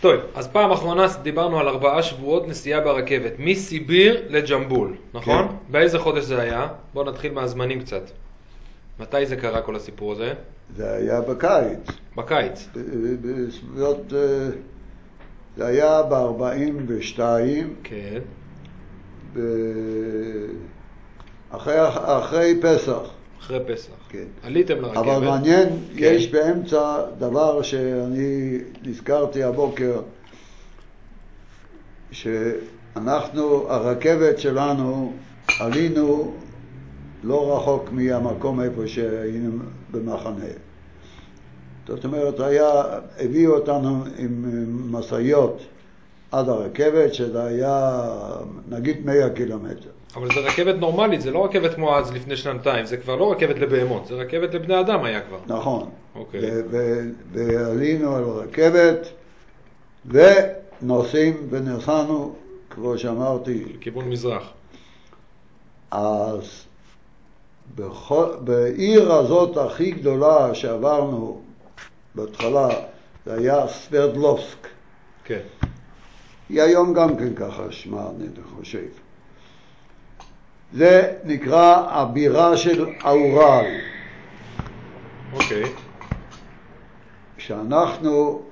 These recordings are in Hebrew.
טוב, אז פעם אחרונה דיברנו על ארבעה שבועות נסיעה ברכבת, מסיביר לג'מבול, נכון? כן. באיזה חודש זה היה? בואו נתחיל מהזמנים קצת. מתי זה קרה כל הסיפור הזה? זה היה בקיץ. בקיץ. ב- בסביבות... אה, זה היה ב-42, כן. אחרי, אחרי פסח. אחרי פסח. כן. עליתם לרכבת. אבל מעניין, כן. יש באמצע דבר שאני נזכרתי הבוקר, שאנחנו, הרכבת שלנו, עלינו לא רחוק מהמקום איפה שהיינו במחנה. זאת אומרת, היה, הביאו אותנו עם משאיות עד הרכבת, שזה היה נגיד 100 קילומטר. אבל זה רכבת נורמלית, זה לא רכבת כמו אז לפני שנתיים, זה כבר לא רכבת לבהמות, זה רכבת לבני אדם היה כבר. נכון. אוקיי. ועלינו על רכבת, ונוסעים, ונסענו, כמו שאמרתי, לכיוון מזרח. אז בכל, בעיר הזאת הכי גדולה שעברנו בהתחלה, זה היה סברדלובסק. כן. היא היום גם כן ככה שמה, אני חושב. זה נקרא הבירה של האורל. אוקיי. כשאנחנו,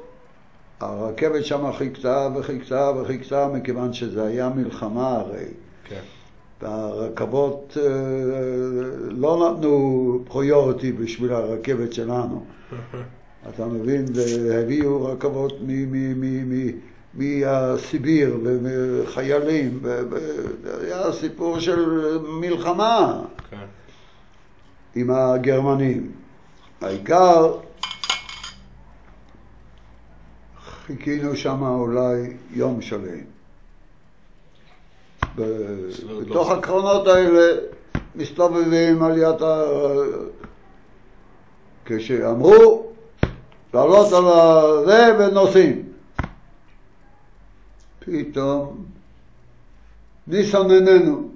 הרכבת שם חיכתה וחיכתה וחיכתה מכיוון שזה היה מלחמה הרי. כן. והרכבות אה, לא נתנו פריוריטי בשביל הרכבת שלנו. אתה מבין? והביאו רכבות מ- מ- מ- מ- מהסיביר וחיילים, ו- ו- זה היה סיפור של מלחמה כן. עם הגרמנים. העיקר, חיכינו שם אולי יום שלם. סברדלובסק. בתוך הקרונות האלה מסתובבים על יד ה... כשאמרו לעלות על הזה ונוסעים. פתאום ניסן איננו.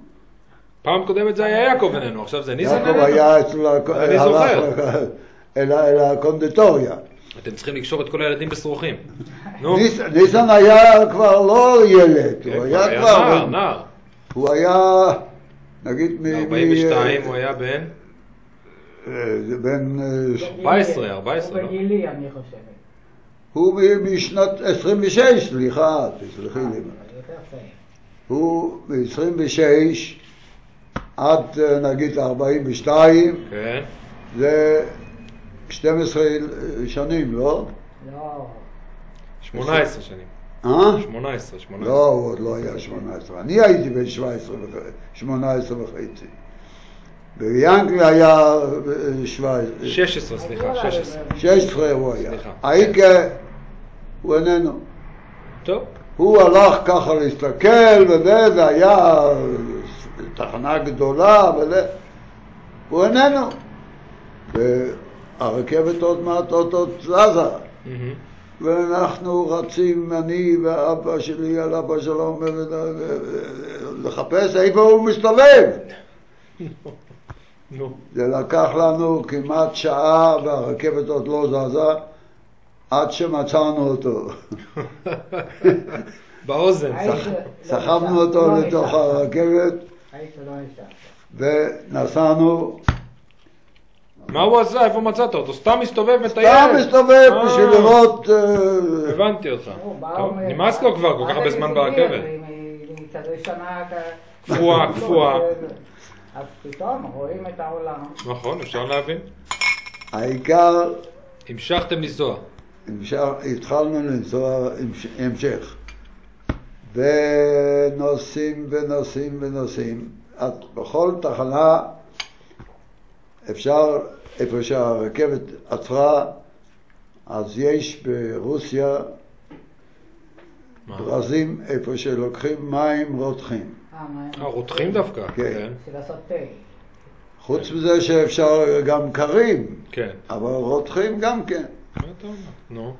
פעם קודמת זה היה יעקב איננו, עכשיו זה ניסן יעקב איננו. היה אצל... אני הלך זוכר. אל ה- אל הקונדיטוריה. אתם צריכים לקשור את כל הילדים בשרוכים. ניסן היה כבר לא ילד, כן, הוא כבר היה כבר... נער, נער. הוא היה, נגיד, מ... מ- 42 הוא היה בן אה, זה בן... אה, ש- 14, 14, לא? הוא בגילי, אני חושבת. הוא משנת 26, סליחה, תסלחי לי. אה. הוא מ-26 עד אה, נגיד 42, כן. זה 12 שנים, לא? לא, 18 שנים. אה? 18, 18. לא, הוא עוד לא היה 18. אני הייתי בן 17 וחצי, 18 וחצי. ויאנקלי היה אה, 17. 16, סליחה, 16. 16 הוא היה. סליחה. האיקה הוא איננו. טוב. הוא הלך ככה להסתכל וזה, זה היה תחנה גדולה וזה. הוא איננו. והרכבת עוד מעט עוד עוד זזה. ואנחנו רצים, אני ואבא שלי, על אבא שלום, לחפש איפה הוא מסתובב. נו. זה לקח לנו כמעט שעה והרכבת עוד לא זזה עד שמצאנו אותו. באוזן. לא סחבנו אותו לא לתוך. הרכבת לא. ונסענו. מה הוא עשה? איפה מצאת אותו? סתם מסתובב מטייל? סתם מסתובב אה, בשביל לראות... אה, הבנתי אותך. נמאס לו כבר כל כך הרבה זמן? ברכבת. קפואה, קפואה. אז פתאום רואים את העולם. נכון, אפשר להבין. העיקר, המשכתם לנסוע. התחלנו לנסוע המש- המשך. ונוסעים ונוסעים ונוסעים. אז בכל תחנה אפשר, איפה שהרכבת עצרה, אז יש ברוסיה מה? ברזים איפה שלוקחים מים רותחים. אה, מה- אה, רותחים דווקא. כן. תה. חוץ מזה שאפשר גם קרים, כן. אבל רותחים גם כן. אומר? נו.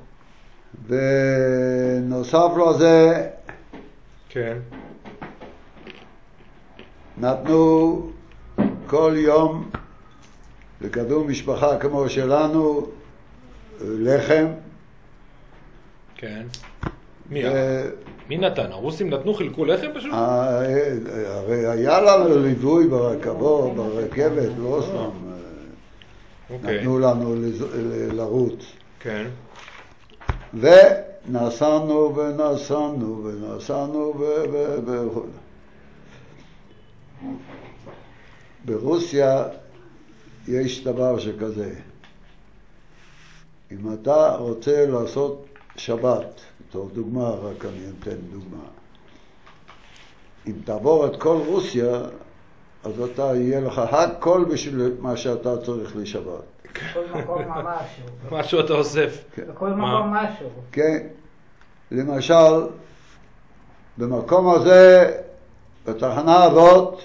ונוסף לזה, כן. נתנו כל יום לכדור משפחה כמו שלנו לחם, כן. מי? מי נתן? הרוסים נתנו, חילקו לחם פשוט? אה, הרי היה לנו ליווי ברכבות, ברכבת, לא סתם. אה, אוקיי. נתנו לנו לרוץ. כן. ונסענו ונסענו ונסענו ו- ברוסיה יש דבר שכזה. אם אתה רוצה לעשות שבת, בתור דוגמה, רק אני אתן דוגמה. אם תעבור את כל רוסיה, אז אתה, יהיה לך הכל בשביל מה שאתה צריך לשבת. בכל מקום משהו. משהו אתה אוסף. בכל מה? מקום משהו. כן? למשל, במקום הזה, בתחנה הזאת,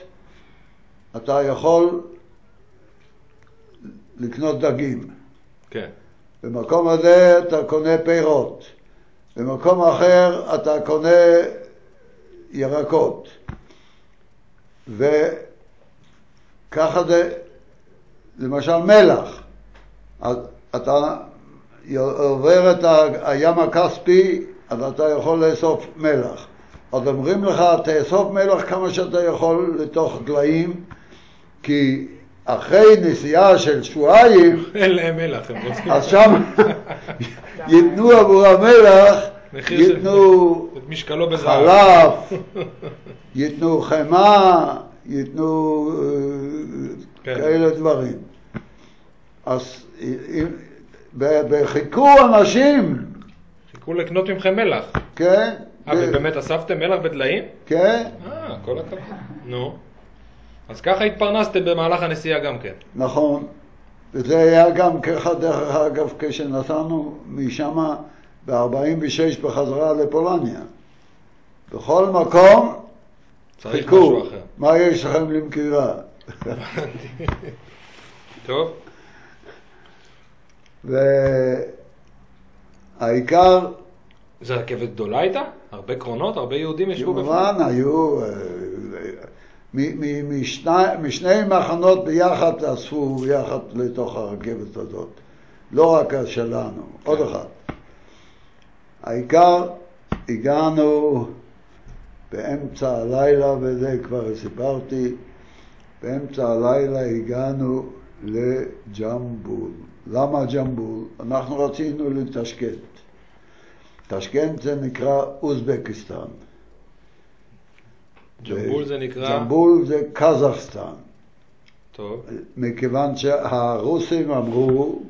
אתה יכול לקנות דגים. כן. במקום הזה אתה קונה פירות. במקום אחר אתה קונה ירקות. וככה זה, למשל מלח. אתה עובר את הים הכספי, אז אתה יכול לאסוף מלח. אז אומרים לך, תאסוף מלח כמה שאתה יכול לתוך דליים, כי אחרי נסיעה של שבועיים, אין להם מלח, הם רוצים... אז שם ייתנו עבור המלח, ייתנו. חלב, ייתנו חמאה, ייתנו אה, כן. כאלה דברים. אז וחיכו אנשים, חיכו לקנות מכם מלח. כן? אה, ובאמת אספתם מלח בדליים? כן, אה, כל הכבוד. נו. אז ככה התפרנסתם במהלך הנסיעה גם כן. נכון. וזה היה גם ככה, דרך אגב, כשנסענו משם ב-46 בחזרה לפולניה. בכל מקום צריך חיכו, משהו אחר. מה יש לכם למכירה? טוב. והעיקר, זה רכבת גדולה הייתה? הרבה קרונות? הרבה יהודים ישבו בפנים? כמובן היו, אה, משני- משני מחנות ביחד אספו ביחד לתוך הרכבת הזאת. לא רק שלנו, עוד אחד. העיקר, הגענו באמצע הלילה, וזה כבר סיפרתי, באמצע הלילה הגענו לג'מבול. למה ג'מבול? אנחנו רצינו לתשקנט. תשקנט זה נקרא אוזבקיסטן. ג'מבול זה נקרא... ג'מבול זה קזחסטן. טוב. מכיוון שהרוסים אמרו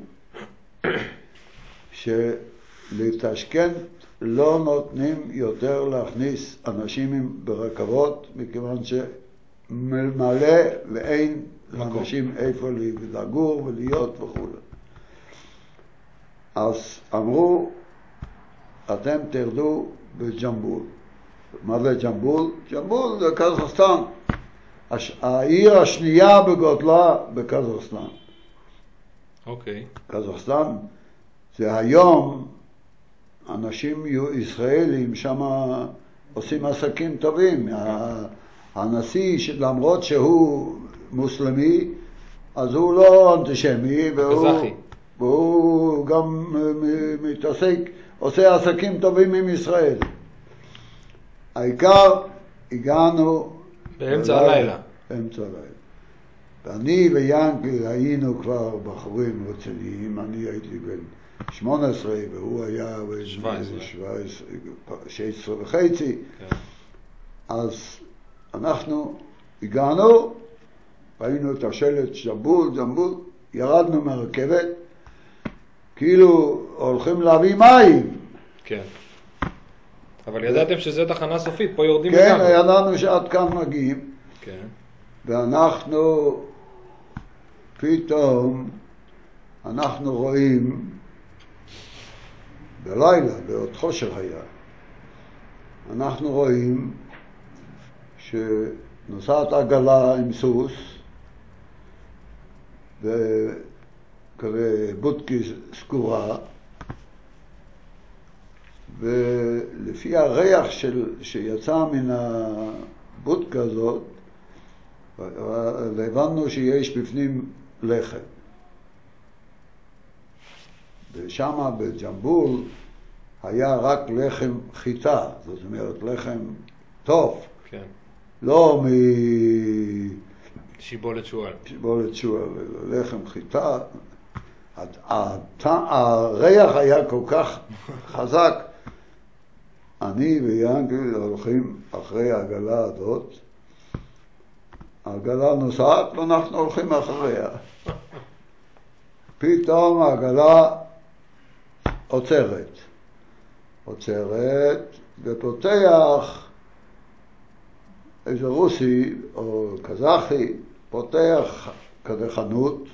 שלטשקנט לא נותנים יותר להכניס אנשים ברכבות, מכיוון שמלא ואין. לאנשים איפה לגור ולהיות וכו'. אז אמרו, אתם תרדו בג'מבול. מה זה ג'מבול? ג'מבול זה קזחסטן. הש- העיר השנייה בגודלה בקזחסטן. אוקיי. קזחסטן זה היום אנשים ישראלים שם עושים עסקים טובים. הנשיא, למרות שהוא מוסלמי, אז הוא לא אנטישמי, והוא. והוא גם מתעסק, עושה עסקים טובים עם ישראל. העיקר, הגענו באמצע בלילה. הלילה. באמצע הלילה. ואני ויאנקל היינו כבר בחורים רציניים, אני הייתי בן 18 והוא היה בן 17. 17, 16 וחצי, כן. אז אנחנו הגענו, ראינו את השלט ג'מבול, ג'מבול, ירדנו מהרכבת, כאילו הולכים להביא מים. כן. אבל ידעתם שזו תחנה סופית, פה יורדים כן, לגמרי. ידענו שעד כאן מגיעים. כן. ואנחנו פתאום, אנחנו רואים בלילה, בעוד חושך היה, אנחנו רואים שנוסעת עגלה עם סוס וכזה בודקי סגורה ולפי הריח של, שיצא מן הבודקה הזאת והבנו שיש בפנים לחם. ושם בג'מבול היה רק לחם חיטה, זאת אומרת לחם טוב, כן. לא שיבולת שועל. משיבולת שועל, לחם חיטה. הריח היה כל כך חזק. אני ויאנקל הולכים אחרי העגלה הזאת. העגלה נוסעת ואנחנו הולכים אחריה. פתאום העגלה עוצרת. עוצרת ופותח איזה רוסי או קזחי, פותח כזה חנות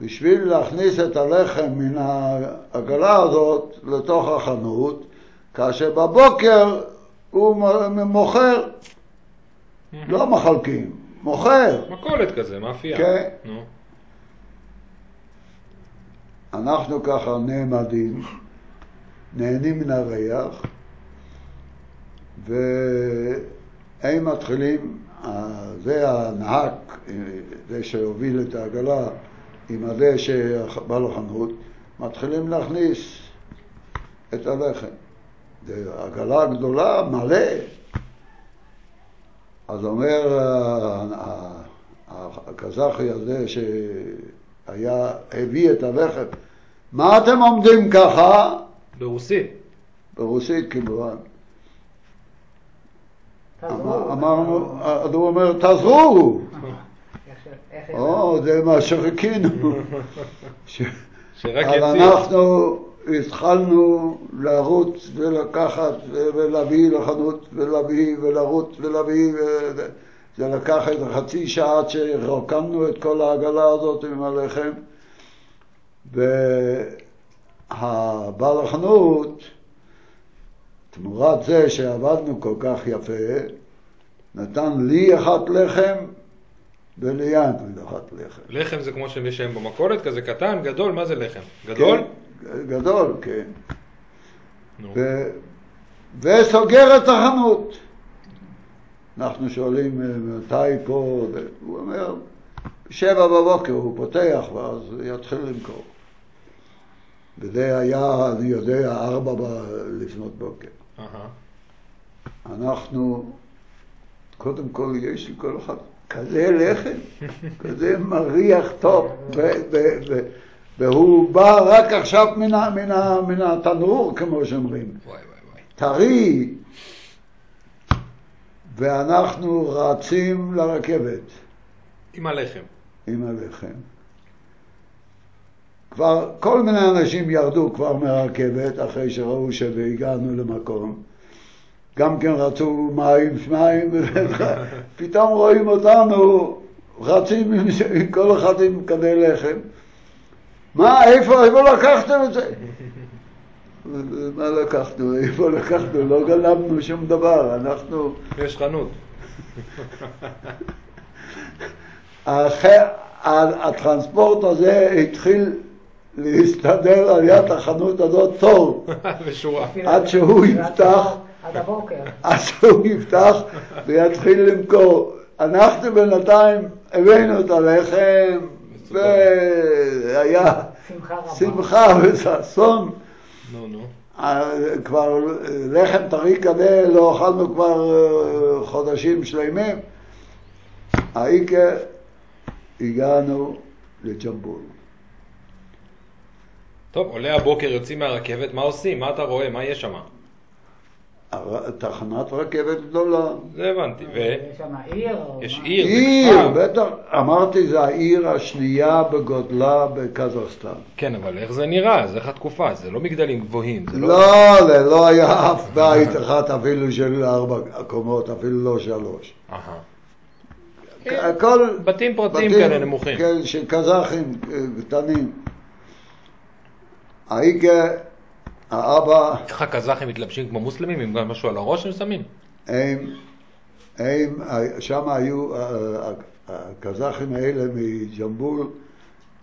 בשביל להכניס את הלחם מן העגלה הזאת לתוך החנות, כאשר בבוקר הוא מוכר, לא מחלקים, מוכר. מכולת כזה, מאפייה. כן. נו. אנחנו ככה נעמדים, נהנים מן הריח, והם מתחילים, זה הנהג, זה שהוביל את העגלה עם הזה שבא לחנות, מתחילים להכניס את הלחם. זו עגלה גדולה, מלא. אז אומר ה- ה- ה- הקזחי הזה שהיה, הביא את הלחם, מה אתם עומדים ככה? ברוסית. ברוסית כמובן. אמרנו, אז הוא אומר, תעזרו! או, זה מה שחיכינו. אבל. אנחנו התחלנו לרוץ ולקחת ולהביא לחנות ולהביא ולרוץ ולהביא ו- זה לקח איזה חצי שעה עד שרוקנו את כל העגלה הזאת עם הלחם והבעל החנות תמורת זה שעבדנו כל כך יפה נתן לי אחת לחם וליאנקל אחת לחם לחם זה כמו שיש היום במכולת, כזה קטן, גדול, מה זה לחם? גדול? כן, גדול, כן. ו... וסוגר את החנות. אנחנו שואלים אה, מתי פה, ו- הוא אומר, בשבע בבוקר הוא פותח ואז יתחיל למכור. וזה היה, אני יודע, ארבע ב- לפנות בוקר. אהה. אנחנו, קודם כל יש לכל אחד כזה לחם, כזה מריח טוב, ו- ו- ו- והוא בא רק עכשיו מן, ה- מן, ה- מן התנור, כמו שאומרים. טרי, ואנחנו רצים לרכבת עם הלחם. עם הלחם. כבר כל מיני אנשים ירדו כבר מהרכבת אחרי שראו שהגענו למקום. גם כן רצו מים, שניים, פתאום רואים אותנו רצים עם כל אחד עם כדי לחם. מה, איפה, איפה לקחתם את זה? מה לקחנו? איפה לקחנו? לא גנבנו שום דבר, אנחנו... יש חנות. הטרנספורט הזה התחיל להסתדר על יד החנות הזאת. אפילו- עד שהוא יפתח. עד הבוקר. עד שהוא יפתח ויתחיל למכור. אנחנו בינתיים הבאנו את הלחם, והיה שמחה וששון. כבר לחם טרי כזה לא אכלנו כבר אה, חודשים שלמים. האיקה הגענו לג'מבול. טוב, עולה הבוקר, יוצאים מהרכבת, מה עושים? מה אתה רואה? מה יש שם? תחנת רכבת גדולה. זה הבנתי. ו... יש שם עיר? יש? עיר, זה עיר. בטח, אמרתי, זו העיר השנייה בגודלה בקזחסטן. כן, אבל איך זה נראה? זה איך התקופה? זה לא מגדלים גבוהים. זה לא... לא, זה לא היה אף בית אחד אפילו של ארבע קומות, אפילו לא שלוש. אהה. הכל... בתים פרטיים כאלה נמוכים. כן, של קזחים אה, קטנים. האיגה, האבא, איך הקזחים מתלבשים כמו מוסלמים עם גם משהו על הראש הם שמים? הם, הם, שם היו, אה, אה, הקזחים האלה מג'מבול,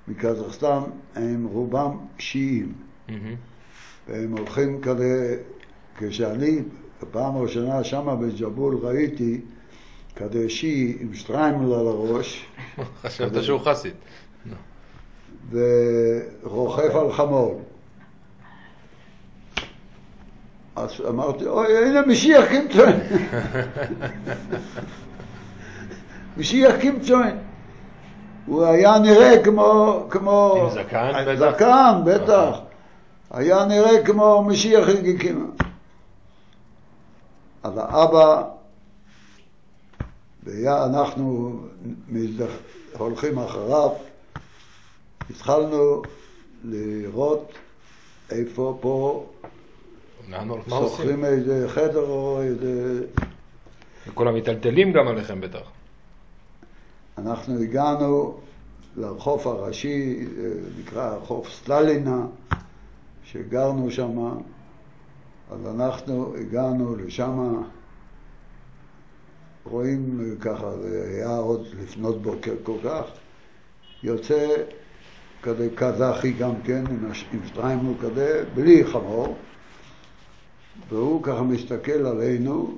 מקזחסטן, הם רובם שיעים. והם הולכים כזה, כשאני בפעם הראשונה שמה בג'בול ראיתי כזה שיעי עם שטריימל על הראש חשבת שהוא חסיד. ורוכב על חמור. אז אמרתי, אוי, הנה משיח קימצ'וין. משיח קימצ'וין. הוא היה נראה כמו... כמו... עם זקן, בטח? זקן, בטח. היה נראה כמו משיח הגיקים. אז האבא, ואנחנו מזדח- הולכים אחריו, התחלנו לראות איפה פה לאן הולכים? מה עושים? שוכרים איזה חדר או איזה... וכל המיטלטלים גם עליכם בטח. אנחנו הגענו לרחוב הראשי, נקרא רחוב סטלינה, שגרנו שם, אז אנחנו הגענו לשם, רואים ככה, זה היה עוד לפנות בוקר כל כך, יוצא כזה קזחי גם כן, עם, שטריימל כזה, בלי חמור, והוא ככה מסתכל עלינו,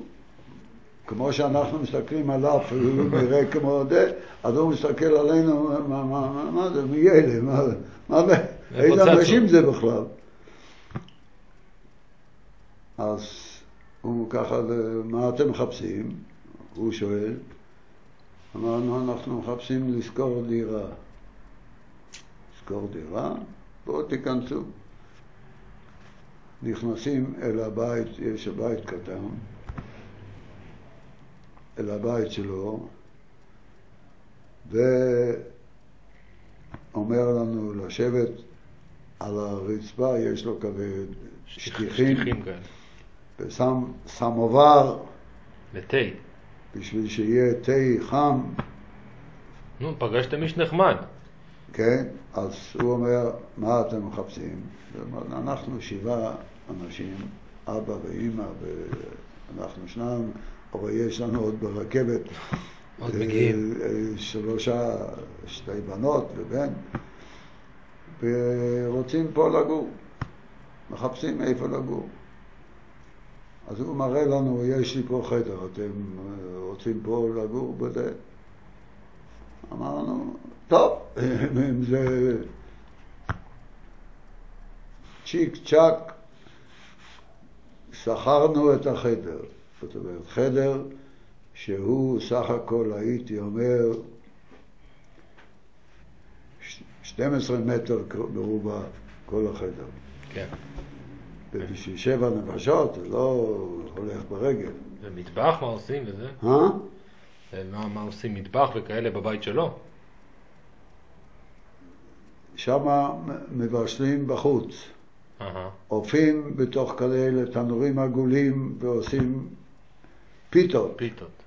כמו שאנחנו מסתכלים עליו, הוא נראה כמו זה, אז הוא מסתכל עלינו, מה, מה, מה, מה זה, מי אלה, מה, מה זה, איזה? אנשים זה בכלל? אז הוא ככה, זה, מה אתם מחפשים? הוא שואל. אמרנו, אנחנו מחפשים לשכור דירה. לשכור דירה? בואו תיכנסו. נכנסים אל הבית, יש בית קטן, אל הבית שלו, ואומר לנו לשבת על הרצפה, יש לו כזה שטיחים. ושם סמובר לתה. בשביל שיהיה תה חם, נו, פגשתם איש נחמד. כן? אז הוא אומר, מה אתם מחפשים? אנחנו שבעה אנשים, אבא ואימא, ואנחנו שניים, אבל יש לנו עוד ברכבת עוד אה, מגיעים. אה, שלושה, שתי בנות ובן, ורוצים פה לגור, מחפשים איפה לגור. אז הוא מראה לנו, יש לי פה חדר, אתם אה, רוצים פה לגור בזה? אמרנו, טוב, אם זה צ'יק צ'אק, שכרנו את החדר. זאת אומרת, חדר שהוא סך הכל, הייתי אומר, ש- 12 מטר מרובע כל החדר. כן. ובשביל שבע נפשות זה לא הולך ברגל. ומטבח, מה עושים וזה? אה? מה, מה עושים מטבח וכאלה בבית שלו? שם מבשלים בחוץ. אהה. עופים בתוך כאלה תנורים עגולים ועושים פיתות. פיתות.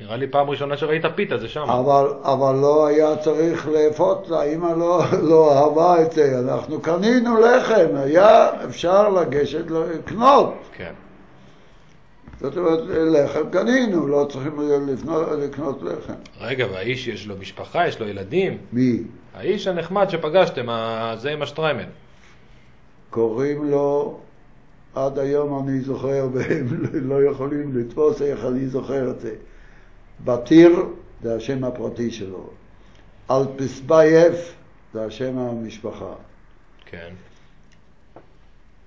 נראה לי פעם ראשונה שראית פיתה זה שם. אבל, אבל לא היה צריך לאפות, האמא לא, לא אהבה את זה. אנחנו קנינו לחם, היה אפשר לגשת לקנות. כן. זאת אומרת, לחם קנינו, לא צריכים לפנות, לקנות לחם. רגע, והאיש יש לו משפחה, יש לו ילדים? מי? האיש הנחמד שפגשתם, זה עם השטריימל. קוראים לו, עד היום אני זוכר, והם לא יכולים לתפוס איך אני זוכר את זה. בתיר זה השם הפרטי שלו. אלפסבייב זה השם המשפחה. כן.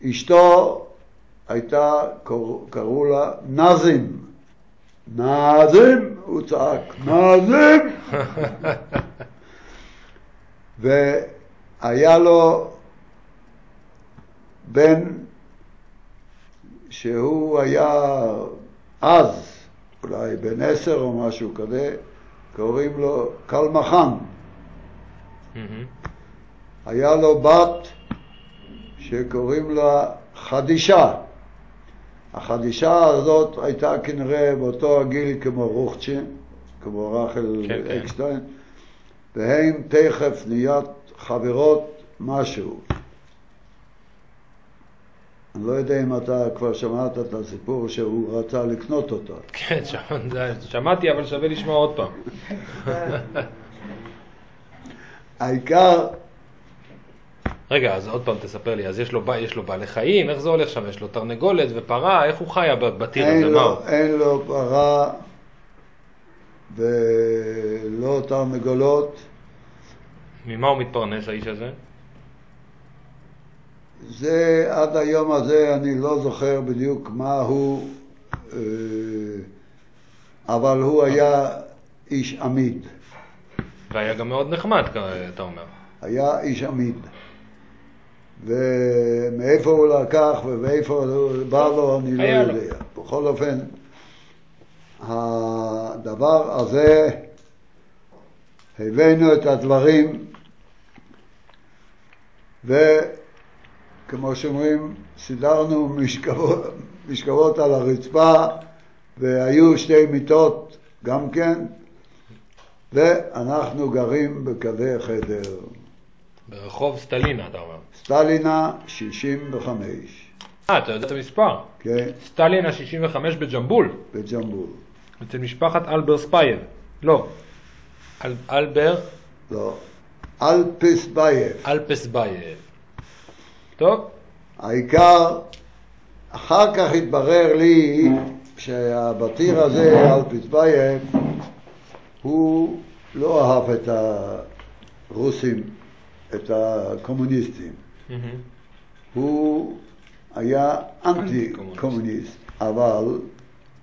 אשתו הייתה, קראו, קראו לה נאזם. נאזם! הוא צעק, נאזם! והיה לו בן שהוא היה אז, אולי בן עשר או משהו כזה, קוראים לו קלמחן. מהמם. היה לו בת שקוראים לה חדישה. החדישה הזאת הייתה כנראה באותו הגיל כמו רוחצ'ין, כמו רחל כן, כן. אקשטיין, והן תכף נהיות חברות משהו. אני לא יודע אם אתה כבר שמעת את הסיפור שהוא רצה לקנות אותה. כן, שמעתי, אבל שווה לשמוע עוד פעם. העיקר, רגע, אז עוד פעם תספר לי, אז יש לו, יש לו בעלי חיים, איך זה הולך שם? יש לו תרנגולת ופרה, איך הוא חיה ב- בטיר הזה? מה הוא? אין לו פרה ולא תרנגולות. ממה הוא מתפרנס, האיש הזה? זה, עד היום הזה אני לא זוכר בדיוק מה הוא, אה, אבל הוא היה איש עמיד. והיה גם מאוד נחמד, אתה אומר. היה איש עמיד. ומאיפה הוא לקח ומאיפה הוא בא לו, אני לא היה לו. יודע. בכל אופן, הדבר הזה, הבאנו את הדברים, וכמו שאומרים, סידרנו משכבות, משכבות על הרצפה, והיו שתי מיטות גם כן, ואנחנו גרים בכזה חדר. ברחוב סטלינה, אתה אומר. סטלינה 65, אה, אתה יודע את המספר. כן, סטלינה 65 בג'מבול, בג'מבול. אצל משפחת אלבר ספייב. לא. אל, אלבר לא. אלפיסבייב. אלפסבייב. טוב, העיקר, אחר כך התברר לי שהבטיר הזה, אלפיסבייב, הוא לא אהב את הרוסים, את הקומוניסטים. הוא היה אנטי אנטי-קומוניסט. קומוניסט, אבל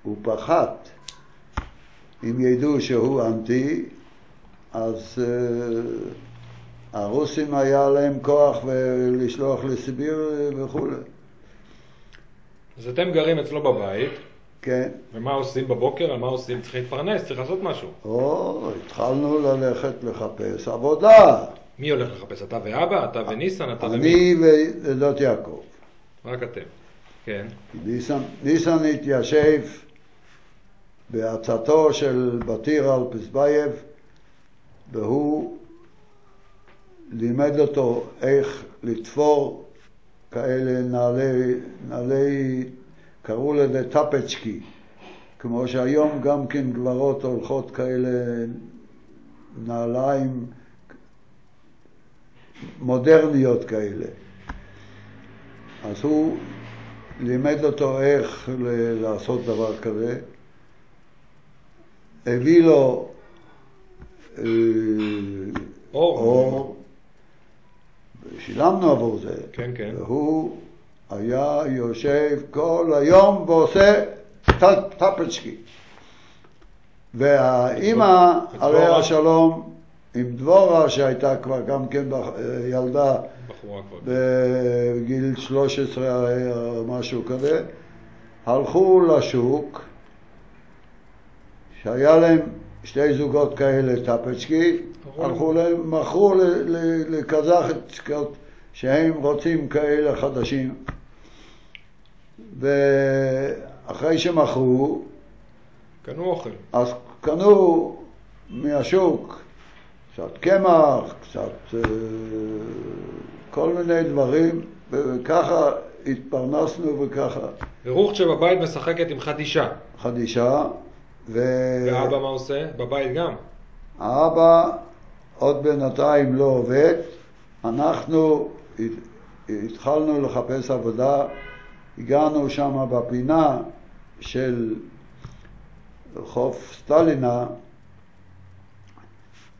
הוא פחד. אם ידעו שהוא אנטי, אז uh, הרוסים היה להם כוח לשלוח לסיביר וכולי. אז אתם גרים אצלו בבית, כן. ומה עושים בבוקר? על מה עושים? צריכים להתפרנס, צריך לעשות משהו. או, התחלנו ללכת לחפש עבודה. מי הולך לחפש? אתה ואבא? אתה וניסן? אתה ומי? אני ודוד יעקב. רק אתם. כן. ניסן, ניסן התיישב בעצתו של בתיר אלפסבייב והוא לימד אותו איך לתפור כאלה נעלי, נעלי, קראו לזה тапочки, כמו שהיום גם כן גברות הולכות כאלה נעליים מודרניות כאלה. אז הוא לימד אותו איך לעשות דבר כזה, הביא לו אה, אור. אור, ושילמנו עבור זה. כן, כן. והוא היה יושב כל היום ועושה טפצ'קי. והאימא, עליה. השלום, עם דבורה שהייתה כבר גם כן ילדה. בגיל 13 או משהו כזה, הלכו לשוק, שהיה להם שתי זוגות כאלה טפצ'קי, הלכו להם, מכרו לקזחצקות שהם רוצים כאלה חדשים. ואחרי שמכרו, קנו אוכל. אז קנו מהשוק קצת קמח, קצת אה, כל מיני דברים, וככה התפרנסנו וככה ורוחט שבבית משחקת עם חדישה. חדישה, ו... ואבא מה עושה? בבית גם. האבא עוד בינתיים לא עובד, אנחנו התחלנו לחפש עבודה, הגענו שם בפינה של חוף סטלינה,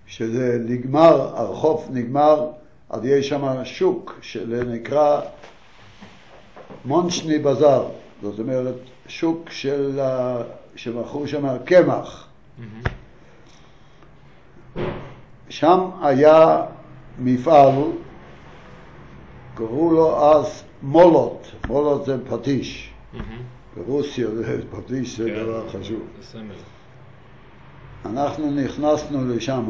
שזה נגמר, הרחוב נגמר, אז יש שם שוק שנקרא מונשני בזאר, זאת אומרת שוק של, שמכרו שם קמח. שם היה מפעל, קראו לו אז מולות, מולות זה פטיש, ברוסיה זה פטיש זה כן. דבר חשוב. אנחנו נכנסנו לשם,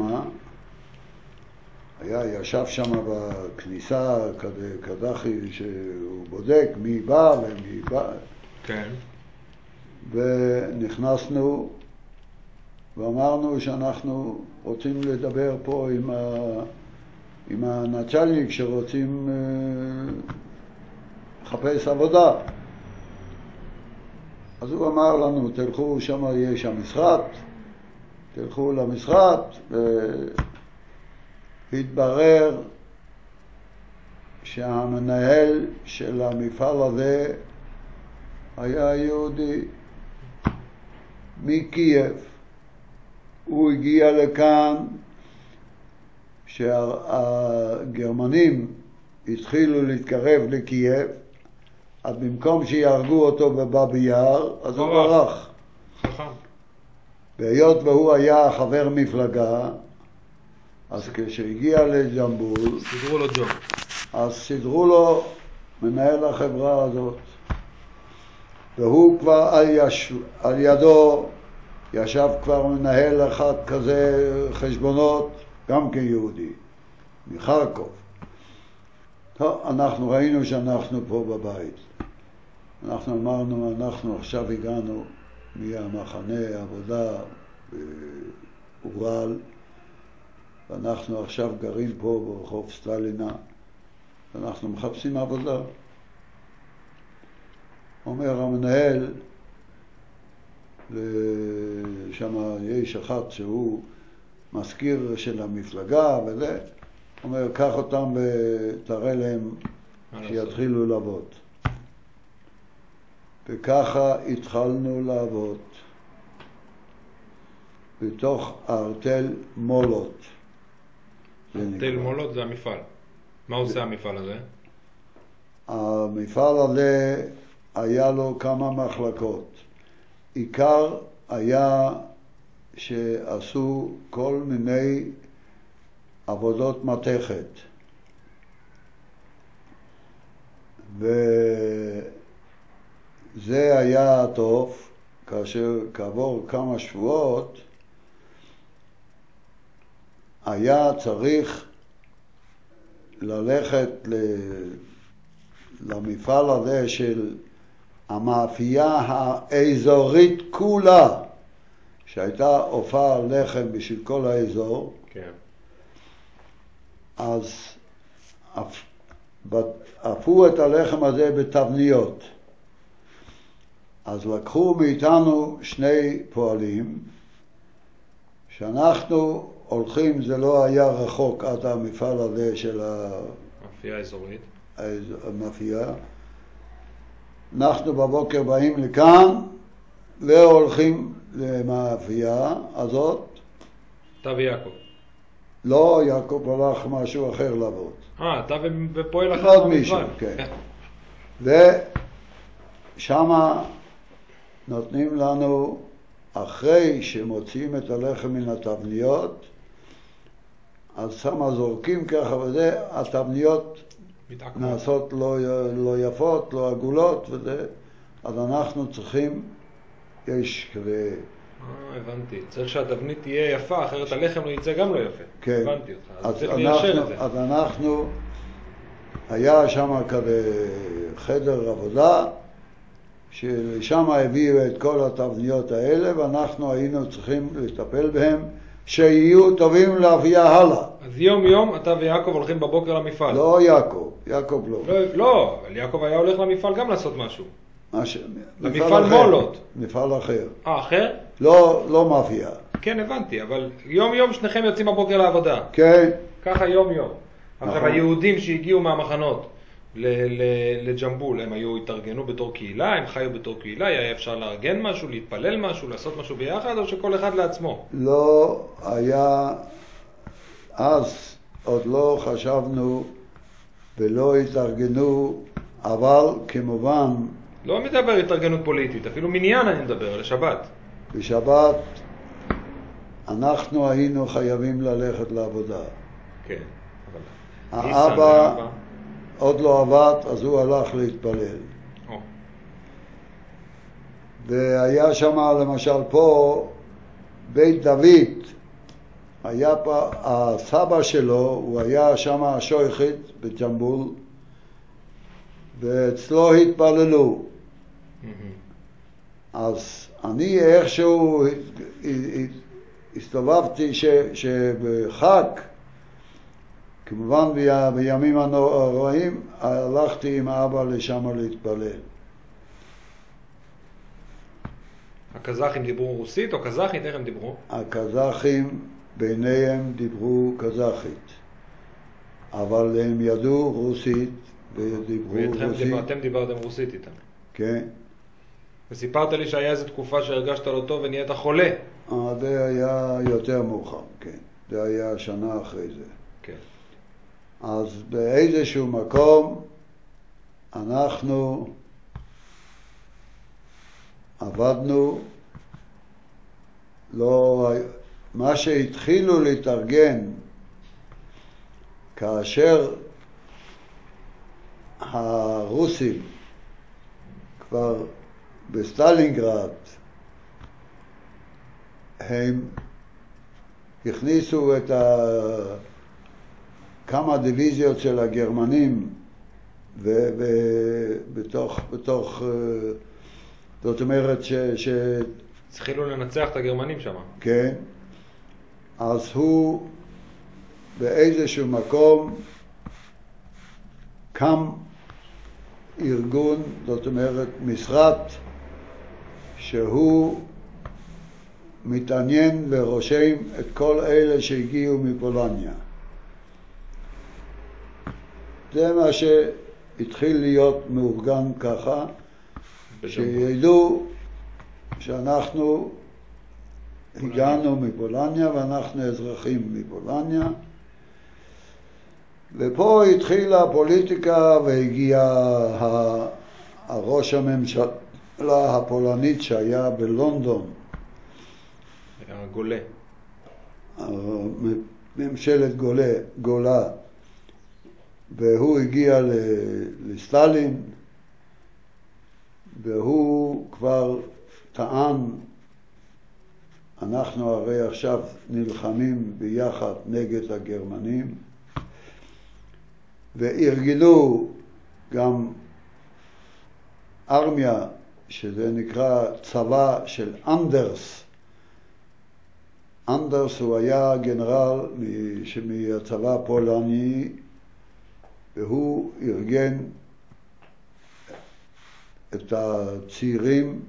היה, ישב שם בכניסה קדחי שהוא בודק מי בא ומי בא, כן. ונכנסנו ואמרנו שאנחנו רוצים לדבר פה עם, ה... עם הנצ'לניק שרוצים אה, לחפש עבודה. אז הוא אמר לנו, תלכו, שם יש המשרד, תלכו למשרד, והתברר שהמנהל של המפעל הזה היה יהודי מקייב. הוא הגיע לכאן שהגרמנים התחילו להתקרב לקייב, אז במקום שיהרגו אותו בבאבי יאר, אז הוא ברח. חכם. והיות והוא היה חבר מפלגה, אז כשהגיע לג'מבול, סידרו לו ג'וב. אז סידרו לו מנהל החברה הזאת. והוא כבר על, יש... על ידו ישב כבר מנהל אחד כזה חשבונות, גם כן יהודי, מחרקוב. טוב, אנחנו ראינו שאנחנו פה בבית. אנחנו אמרנו, אנחנו עכשיו הגענו מהמחנה העבודה באורל, ואנחנו עכשיו גרים פה ברחוב סטלינה, ואנחנו מחפשים עבודה. אומר המנהל, ושם יש אחד שהוא מזכיר של המפלגה וזה, אומר, קח אותם ותראה להם? שיתחילו לעבוד. וככה התחלנו לעבוד בתוך הארטל מולות. נקרא. מולות זה המפעל. מה עושה המפעל הזה? המפעל הזה היה לו כמה מחלקות. עיקר היה שעשו כל מיני עבודות מתכת. וזה היה טוב, כאשר כעבור כמה שבועות היה צריך ללכת. למפעל הזה של המאפייה האזורית כולה, שהייתה הופעה לחם בשביל כל האזור, כן. אז אפו את הלחם הזה בתבניות. אז לקחו מאיתנו שני פועלים, שאנחנו הולכים, זה לא היה רחוק עד המפעל הזה של ה... מאפייה אזורית. המאפייה. אנחנו בבוקר באים לכאן והולכים למאפייה הזאת. אתה ויעקב. לא, יעקב הלך משהו אחר לעבוד. אה, אתה ופועל אחר עוד. מישהו, כן. ושמה נותנים לנו, אחרי שמוציאים את הלחם מן התבניות, אז שמה זורקים ככה וזה, התבניות נעשות לא, לא יפות, לא עגולות וזה, אז אנחנו צריכים, יש כזה, אה, הבנתי. צריך שהתבנית תהיה יפה, אחרת הלחם לא יצא גם לא יפה. כן. הבנתי אותך. אז אז צריך ליישר את זה. אז אנחנו, היה שם כזה חדר עבודה, שלשם הביאו את כל התבניות האלה, ואנחנו היינו צריכים לטפל בהם, שיהיו טובים להביאה הלאה. אז יום יום אתה ויעקב הולכים בבוקר למפעל. לא יעקב, יעקב לא. לא, לא, אבל יעקב היה הולך למפעל גם לעשות משהו. מה ש- למפעל אחר. מולות. מפעל אחר. אה, אחר? לא, לא מאפייה. כן, הבנתי, אבל יום יום שניכם יוצאים בבוקר לעבודה. כן, ככה יום יום. עכשיו, נכון. היהודים שהגיעו מהמחנות לג'מבול, הם היו, התארגנו בתור קהילה, הם חיו בתור קהילה, היה אפשר לארגן משהו, להתפלל משהו, לעשות משהו ביחד, או שכל אחד לעצמו? לא היה, אז עוד לא חשבנו ולא התארגנו, אבל כמובן לא מדבר התארגנות פוליטית, אפילו מניין אני מדבר, על השבת. בשבת אנחנו היינו חייבים ללכת לעבודה. כן. אבל... האבא. עוד לא עבד, אז הוא הלך להתפלל. והיה שם למשל פה בית דוד, היה פה, הסבא שלו, הוא היה שם השויכת בג'מבול, ואצלו התפללו. מהמם. אז אני איכשהו הסתובבתי שבחג, כמובן בי- בימים הנוראים, הלכתי עם אבא לשם להתפלל. הקזחים דיברו רוסית או קזחית? איך הם דיברו? הקזחים ביניהם דיברו קזחית, אבל הם ידעו רוסית ודיברו ואתם רוסית, דיבר, אתם דיברתם רוסית איתם. כן. וסיפרת לי שהיה איזו תקופה שהרגשת לא טוב ונהיית חולה. אה, זה היה יותר מאוחר, כן. זה היה שנה אחרי זה. אז באיזשהו מקום אנחנו עבדנו, לא, מה שהתחילו להתארגן כאשר הרוסים כבר בסטלינגרד הם הכניסו את ה... כמה דיוויזיות של הגרמנים ובתוך, בתוך, אה, זאת אומרת ש... ש... התחילו לנצח את הגרמנים שם. כן, אז הוא באיזשהו מקום קם ארגון, זאת אומרת משרד, שהוא מתעניין ורושם את כל אלה שהגיעו מפולניה. זה מה שהתחיל להיות מאורגן ככה, שידעו שאנחנו הגענו מפולניה ואנחנו אזרחים מפולניה. ופה התחילה הפוליטיקה והגיע הראש הממשלה הפולנית שהיה בלונדון, הגולה. ממשלת גולה, גולה, והוא הגיע לסטלין, והוא כבר טען, אנחנו הרי עכשיו נלחמים ביחד נגד הגרמנים, וארגנו גם ארמיה, שזה נקרא צבא של אנדרס. אנדרס הוא היה גנרל מהצבא הפולני, והוא ארגן את הצעירים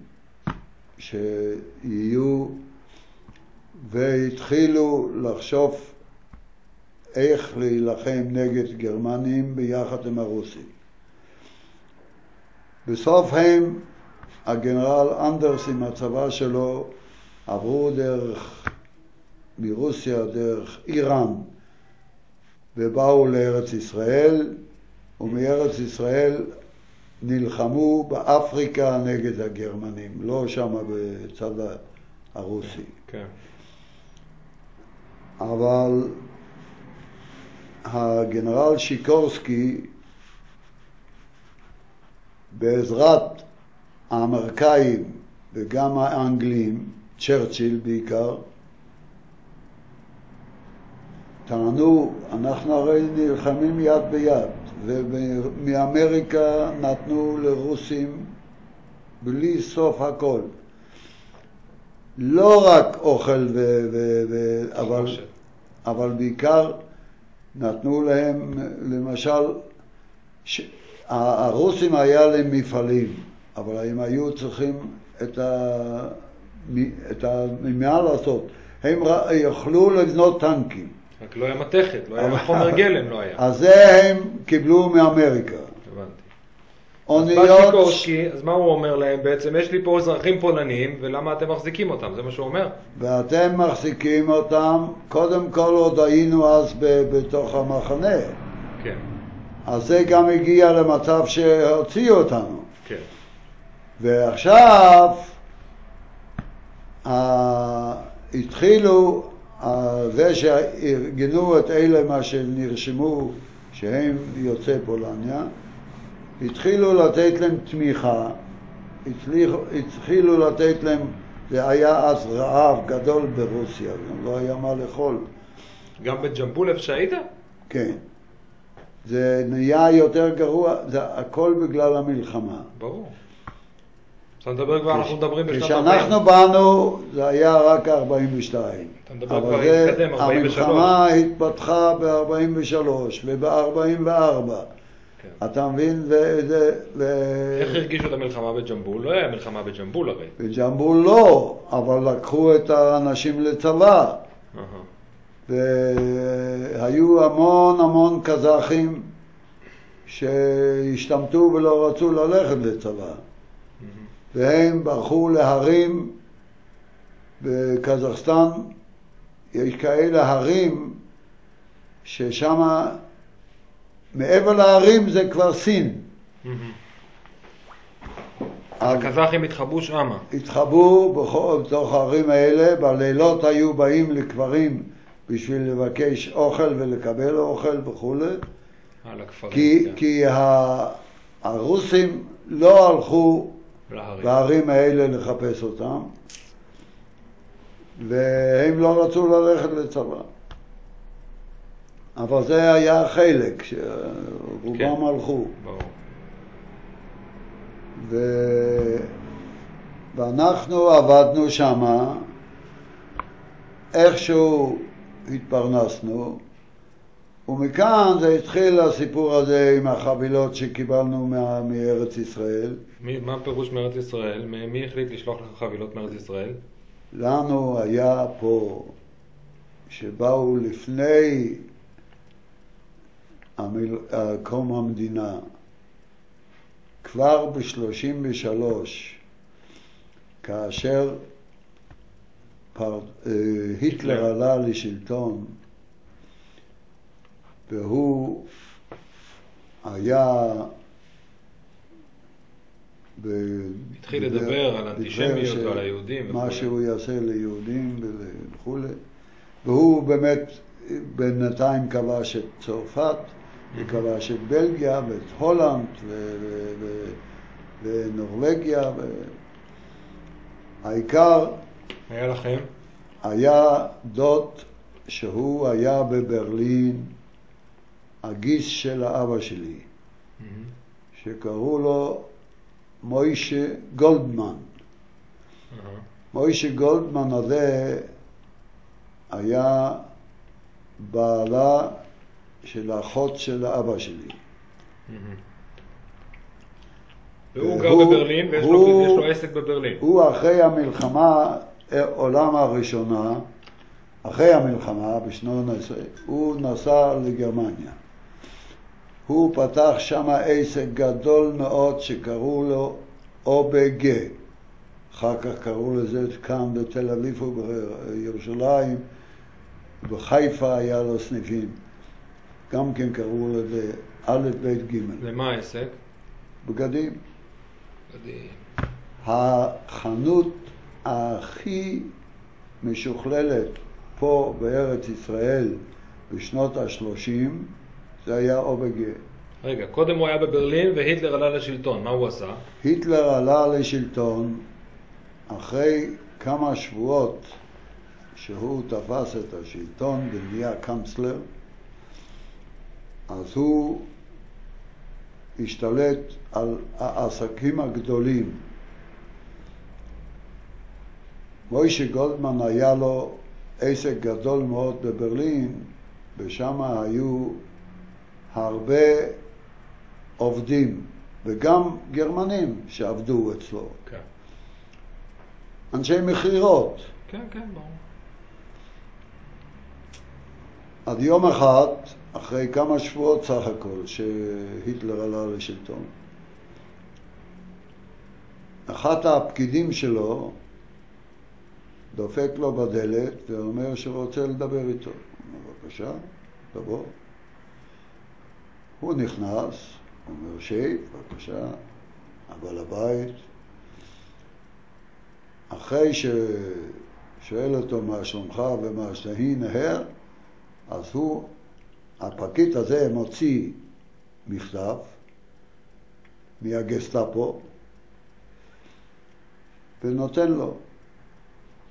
שיהיו והתחילו לחשוב איך להילחם נגד גרמנים ביחד עם הרוסים. בסוף הם, הגנרל אנדרס עם הצבא שלו, עברו דרך, מרוסיה דרך איראן ובאו לארץ ישראל, ומארץ ישראל נלחמו באפריקה נגד הגרמנים, לא שם בצד הרוסי. כן. אבל הגנרל שיקורסקי, בעזרת האמריקאים וגם האנגלים, צ'רצ'יל בעיקר, טענו, אנחנו הרי נלחמים יד ביד, ומאמריקה נתנו לרוסים בלי סוף הכל. לא רק אוכל, ו- ו- ו- אבל. אבל בעיקר נתנו להם, למשל, ש... הרוסים היה להם מפעלים, אבל הם היו צריכים את, ה... את ה... מה לעשות? הם יכלו לבנות טנקים. רק לא היה מתכת, לא היה חומר גלם, לא היה. אז זה הם קיבלו מאמריקה. הבנתי. אוניות, אז מה הוא אומר להם בעצם? יש לי פה אזרחים פולנים, ולמה אתם מחזיקים אותם? זה מה שהוא אומר? ואתם מחזיקים אותם, קודם כל עוד היינו אז ב- בתוך המחנה. כן, אז זה גם הגיע למצב שהוציאו אותנו. כן. ועכשיו ה- התחילו, זה שארגנו את אלה מה שנרשמו שהם יוצאי פולניה, התחילו לתת להם תמיכה, התחילו לתת להם, זה היה אז רעב גדול ברוסיה, גם לא היה מה לאכול. גם בג'מבול איפה שהיית? כן. זה נהיה יותר גרוע, זה הכל בגלל המלחמה. ברור. אתה מדבר כבר, אנחנו מדברים בשנת 40. כשאנחנו באנו זה היה רק 42. אתה מדבר כבר התקדם, 43. המלחמה התפתחה ב-43 וב-44. כן. אתה מבין? וזה... איך הרגישו את המלחמה בג'מבול? לא היה מלחמה בג'מבול הרי. בג'מבול לא, אבל לקחו את האנשים לצבא. והיו המון המון קזחים שהשתמטו ולא רצו ללכת לצבא. והם ברחו להרים בקזחסטן. יש כאלה הרים ששם מעבר להרים זה כבר סין. אז הקזחים התחבאו שמה. התחבאו בתוך הערים האלה, בלילות היו באים לקברים בשביל לבקש אוכל ולקבל אוכל וכולי. כי, כן. כי הרוסים לא הלכו להרים. בערים האלה לחפש אותם, והם לא רצו ללכת לצבא. אבל זה היה חלק, שרובם כן. הלכו. ברור. ו... ואנחנו עבדנו שמה, איכשהו התפרנסנו, ומכאן זה התחיל הסיפור הזה עם החבילות שקיבלנו מה... מארץ ישראל. מי- מה הפירוש מארץ ישראל? מ- מי החליט לשלוח לך חבילות מארץ ישראל? לנו היה פה, שבאו לפני המיל... קום המדינה, כבר ב-33, כאשר פר... אה, היטלר עלה לשלטון, והוא היה ב... התחיל לדבר על אנטישמיות ועל היהודים מה. שהוא יעשה ליהודים וכולי. והוא באמת בינתיים כבש את צרפת, וכבש את בלגיה ואת הולנד ו- ו- ו- ונורבגיה. ו- העיקר היה לכם? היה דוד שהוא היה בברלין, הגיס של האבא שלי, מהמם. שקראו לו מוישה גולדמן. אהה. מוישה גולדמן הזה היה בעלה של האחות של האבא שלי. מהמם. והוא גר בברלין ויש לו- הוא- יש לו עסק בברלין. הוא אחרי המלחמה, אה, עולם הראשונה, אחרי המלחמה, בשנות ה-10, הוא נסע לגרמניה. הוא פתח שם עסק גדול מאוד שקראו לו OBG. אחר כך קראו לזה כאן בתל אביב ובירושלים, בחיפה היה לו סניפים. גם כן קראו לזה א', ב', ג', למה העסק? בגדים. מדהים. החנות הכי משוכללת פה בארץ ישראל בשנות ה-30 זה היה OBG. רגע, קודם הוא היה בברלין והיטלר עלה לשלטון, מה הוא עשה? היטלר עלה לשלטון אחרי כמה שבועות שהוא תפס את השלטון ונהיה קאנצלר, אז הוא השתלט על העסקים הגדולים. מוישה גולדמן היה לו עסק גדול מאוד בברלין, ושם היו הרבה עובדים, וגם גרמנים שעבדו אצלו, כן. אנשי מכירות. כן, כן, ברור. עד יום אחד, אחרי כמה שבועות סך הכל, שהיטלר עלה לשלטון, אחת הפקידים שלו דופק לו בדלת ואומר שרוצה לדבר איתו. בבקשה, תבוא. הוא נכנס, אומר, שב, בבקשה, הבעל הבית. אחרי ששואל אותו מה שלומך ומה שהיא נהר, אז הוא, הפקיד הזה מוציא מכתב מהגסטאפו ונותן לו.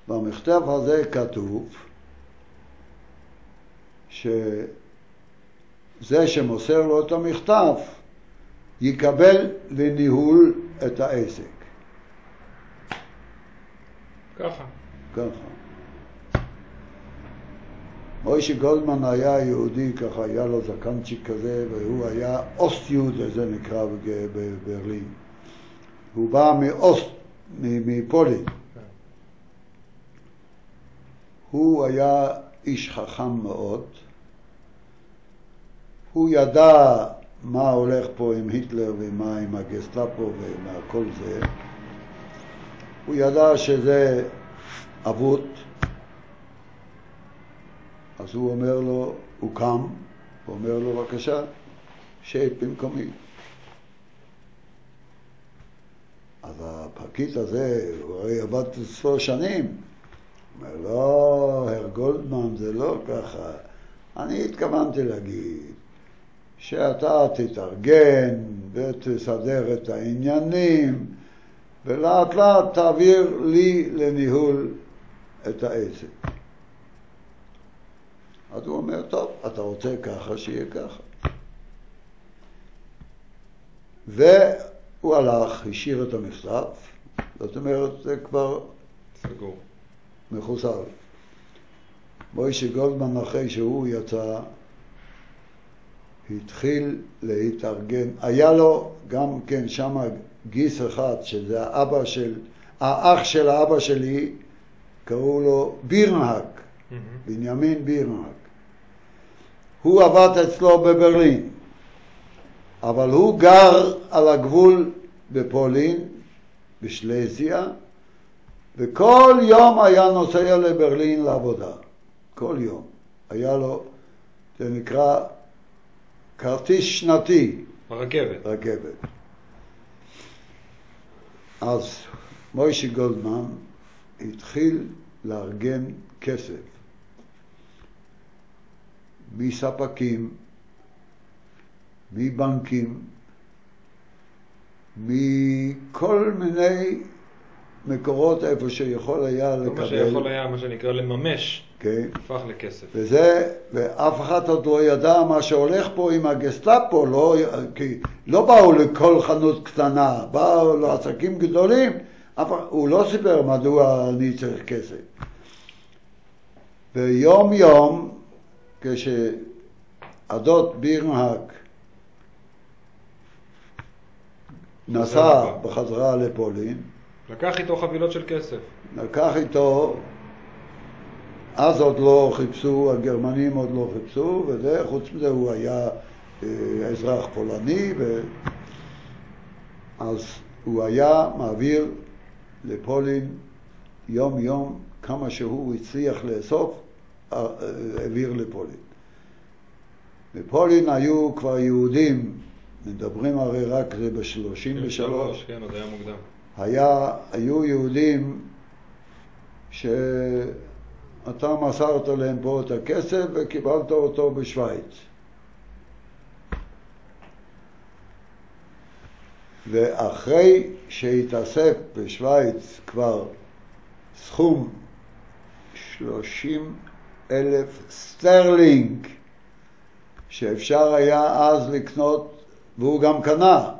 במכתב הזה כתוב שזה שמוסר לו את המכתב יקבל לניהול את העסק. ככה. ככה. מוישה גולדמן היה יהודי, ככה היה לו זקנצ'יק כזה, והוא היה אוסט-יהודה, זה נקרא בברלין. הוא בא מאוסט, מפולין. כן. הוא היה איש חכם מאוד. הוא ידע מה הולך פה עם היטלר ומה עם הגסטאפו ומה כל זה. הוא ידע שזה אבוד. אז הוא אומר לו, הוא קם, הוא אומר לו, בבקשה, שייט במקומי. אז הפקיד הזה, הוא הרי עבד אצלו שנים. אומר, לא, הרב גולדמן, זה לא ככה. אני התכוונתי להגיד שאתה תתארגן ותסדר את העניינים ולאט לאט תעביר לי לניהול את העסק. אז הוא אומר, טוב, אתה רוצה ככה, שיהיה ככה. והוא הלך, השאיר את המכתב, זאת אומרת, זה כבר סגור. מחוסר. מוישה גולדמן, אחרי שהוא יצא, התחיל להתארגן. היה לו גם כן שם גיס אחד, שזה האבא של, האח של האבא שלי, קראו לו בירנהק, מהמם. בנימין בירנהק. הוא עבד אצלו בברלין, אבל הוא גר על הגבול בפולין, בשלזיה, וכל יום היה נוסע לברלין לעבודה. כל יום. היה לו, זה נקרא כרטיס שנתי, ברכבת. רכבת. אז מוישי גולדמן התחיל לארגן כסף מספקים, מבנקים, מכל מיני מקורות איפה שיכול היה כל מה לקבל. שיכול היה, מה שנקרא, לממש, כן. הפך לכסף. וזה, ואף אחד עוד לא ידע מה שהולך פה עם הגסטאפו, לא, כי לא באו לכל חנות קטנה, באו לעסקים גדולים, אף, הוא לא סיפר מדוע אני צריך כסף. ויום יום, כשהדוד בירנהק נסע בחזרה. בחזרה לפולין, לקח איתו חבילות של כסף. לקח איתו, אז עוד לא חיפשו, הגרמנים עוד לא חיפשו, וזה, חוץ מזה הוא היה אה, אזרח פולני, ו... אז הוא היה מעביר לפולין יום יום כמה שהוא הצליח לאסוף, אה, אה, העביר לפולין. בפולין היו כבר יהודים, מדברים הרי רק זה ב-33, כן, עוד היה מוקדם. היה, היו יהודים שאתה מסרת להם פה את הכסף וקיבלת אותו בשוויץ. ואחרי שהתאסף בשוויץ כבר סכום 30 אלף סטרלינג שאפשר היה אז לקנות, והוא גם קנה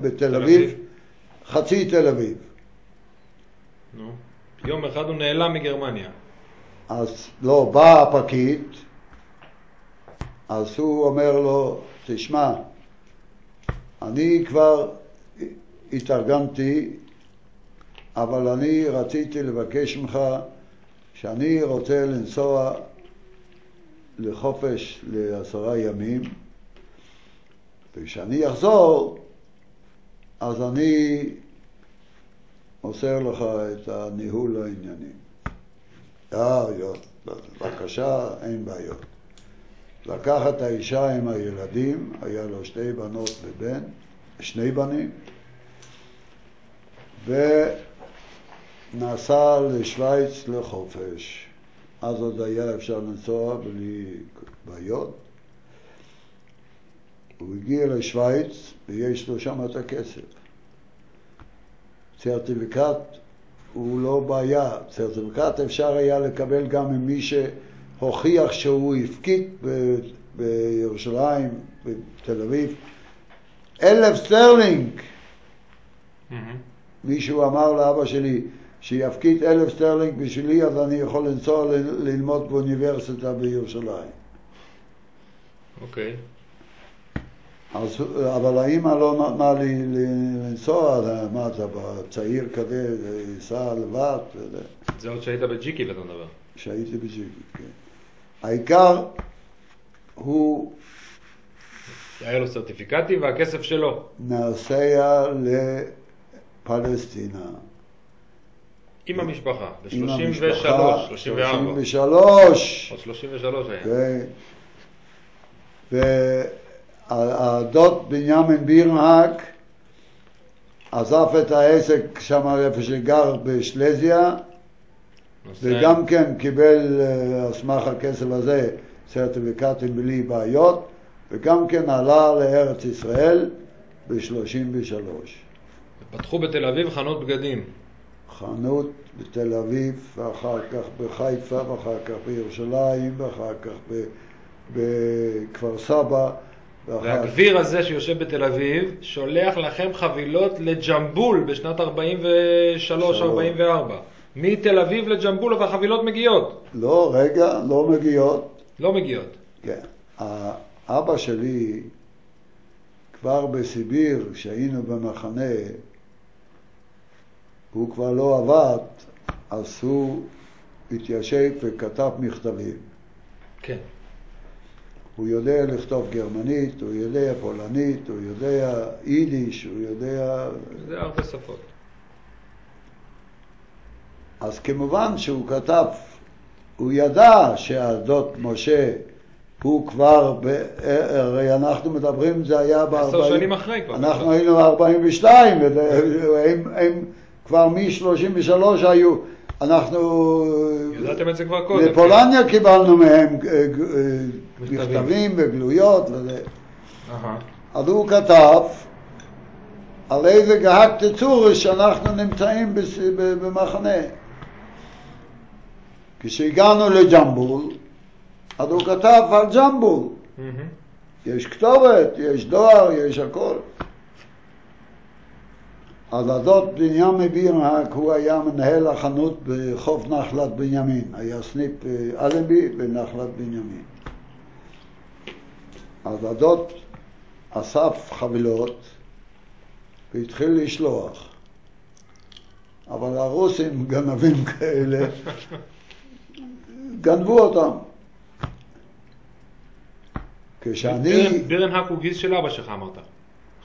בתל אביב. חצי תל אביב. נו. יום אחד הוא נעלם מגרמניה. אז לא, בא הפקיד, אז הוא אומר לו, תשמע, אני כבר התארגנתי, אבל אני רציתי לבקש ממך שאני רוצה לנסוע לחופש לעשרה ימים, וכשאני אחזור, אז אני מוסר לך את הניהול העניינים. אה, בבקשה, אין בעיות. לקח את האישה עם הילדים, היה לו שתי בנות ובן, שני בנים, ונסע לשוויץ לחופש. אז עוד היה אפשר לנסוע בלי בעיות. הוא הגיע לשוויץ ויש לו שם את הכסף. צרטיפיקט הוא לא בעיה, צרטיפיקט אפשר היה לקבל גם ממי שהוכיח שהוא הפקיד ב- בירושלים, בתל אביב, אלף סטרלינג. מהמם. מישהו אמר לאבא שלי שיפקיד אלף סטרלינג בשבילי אז אני יכול לנסוע ל- ללמוד באוניברסיטה בירושלים. אוקיי. אז, אבל האימא לא נתנה לי לנסוע, מה אתה צעיר כזה, ייסע לבד, וזה. זה עוד שהיית בג'יקיל אתה מדבר. שהייתי בג'יקיט, כן. העיקר הוא היה לו סרטיפיקטים והכסף שלו. נוסע לפלסטינה. עם המשפחה. עם ב-33, המשפחה, 34. 33, 33 עוד 33 היה. כן. 33 היה. והדוד בנימין בירנהק עזב את העסק שם איפה שגר בשלזיה. וגם כן קיבל אה, על סמך הכסף הזה סרטיפיקטים בלי בעיות, וגם כן עלה לארץ ישראל ב-33. פתחו בתל אביב חנות בגדים. חנות בתל אביב, ואחר כך בחיפה, ואחר כך בירושלים, ואחר כך בכפר סבא, והגביר הזה שיושב בתל אביב שולח לכם חבילות לג'מבול בשנת 43-44. מתל אביב לג'מבול והחבילות מגיעות. לא, רגע, לא מגיעות. לא מגיעות. כן. האבא שלי, כבר בסיביר, כשהיינו במחנה, הוא כבר לא עבד, אז הוא התיישב וכתב מכתבים. כן. הוא יודע לכתוב גרמנית, הוא יודע פולנית, הוא יודע יידיש, הוא יודע... זה הרבה שפות. אז כמובן שהוא כתב, הוא ידע שהדוד משה הוא כבר, ב... הרי אנחנו מדברים, זה היה ב... עשר שנים אחרי כבר. אנחנו היינו ב-42, והם הם כבר מ-33 היו, אנחנו... ידעתם את זה כבר קודם. לפולניה קיבלנו מהם אה, אה, מכתבים. וגלויות וזה. אז הוא כתב על איזה גהקת צורס שאנחנו נמצאים במחנה. כשהגענו לג'מבול, אז הוא כתב על ג'מבול. יש כתובת, יש דואר, יש הכל. אז הדוד בנימין בירנהק, הוא היה מנהל החנות בחוף נחלת בנימין. היה סניף אה, אלנבי בנחלת בנימין. אז הדוד אסף חבילות והתחיל לשלוח. אבל הרוסים, גנבים כאלה, גנבו אותם. כשאני, בירנהק הוא גיס של אבא שלך אמרת,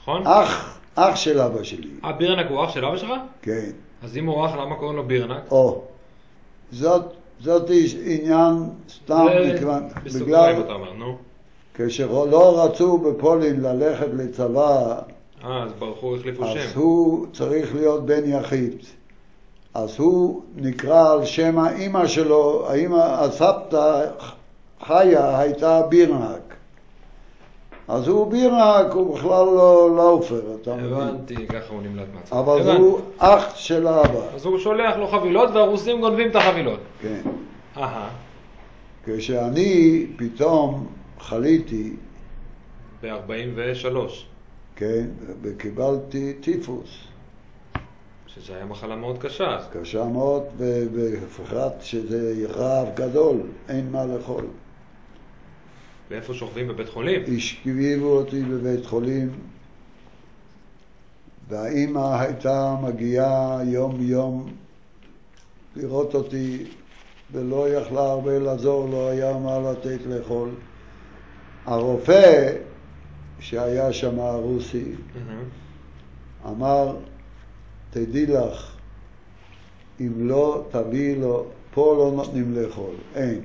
נכון? אח, אח של אבא שלי, אה, בירנהק הוא אח של אבא שלך? כן, אז אם הוא אח, למה קוראים לו בירנהק? או, זאת, זאת עניין סתם, זה מכיוון, בסוגריים בגלל, אתה אומר, נו. כשלא רצו בפולין ללכת לצבא, אה, אז ברחו, החליפו אז שם. הוא צריך להיות בן יחיד. אז הוא נקרא על שם האימא שלו, האימא, הסבתא חיה הייתה בירנהק. אז הוא בירנהק, הוא בכלל לא לאופר, אתה מבין? הבנתי, ככה הוא נמלט מהצבא. אבל הבנתי. הוא אח של האבא, אז הוא שולח לו חבילות והרוסים גונבים את החבילות. כן. אהה, כשאני פתאום חליתי, ב-43, כן, וקיבלתי טיפוס, שזה היה מחלה מאוד קשה. קשה מאוד, ובפרט שזה רעב גדול, אין מה לאכול. ואיפה שוכבים? בבית חולים? השכיבו אותי בבית חולים, והאימא הייתה מגיעה יום-יום לראות אותי, ולא יכלה הרבה לעזור, לא היה מה לתת לאכול. הרופא, שהיה שם הרוסי, מהמם. אמר, תדעי לך, אם לא תביאי לו, פה לא נותנים לאכול, אין.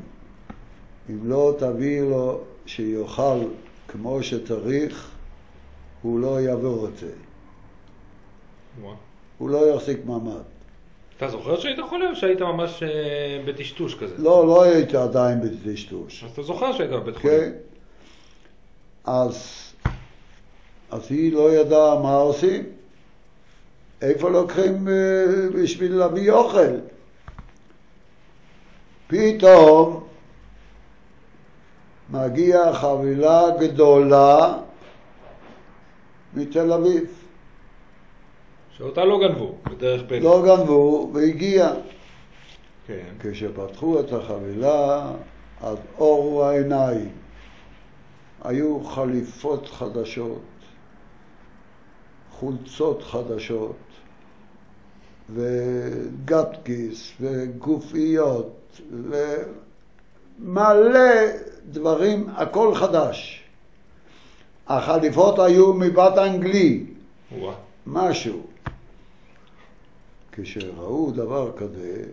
אם לא תביאי לו שיאכל כמו שצריך, הוא לא יעבור את זה. הוא לא יחזיק מעמד. אתה זוכר שהיית חולה או שהיית ממש אה, בטשטוש כזה? לא, לא הייתי עדיין בטשטוש. אז אתה זוכר שהיית בבית חולים? כן? אז, אז היא לא ידעה מה עושים. איפה לוקחים אה, בשביל להביא אוכל? פתאום מגיעה חבילה גדולה מתל אביב. שאותה לא גנבו, בדרך פלא. לא גנבו והגיע. כן. כשפתחו את החבילה, אז אורו העיניים. היו חליפות חדשות, חולצות חדשות, וגטקיס, וגופיות, ומלא דברים, הכל חדש. החליפות היו מבת אנגלי, וואה. משהו. כשראו דבר כזה,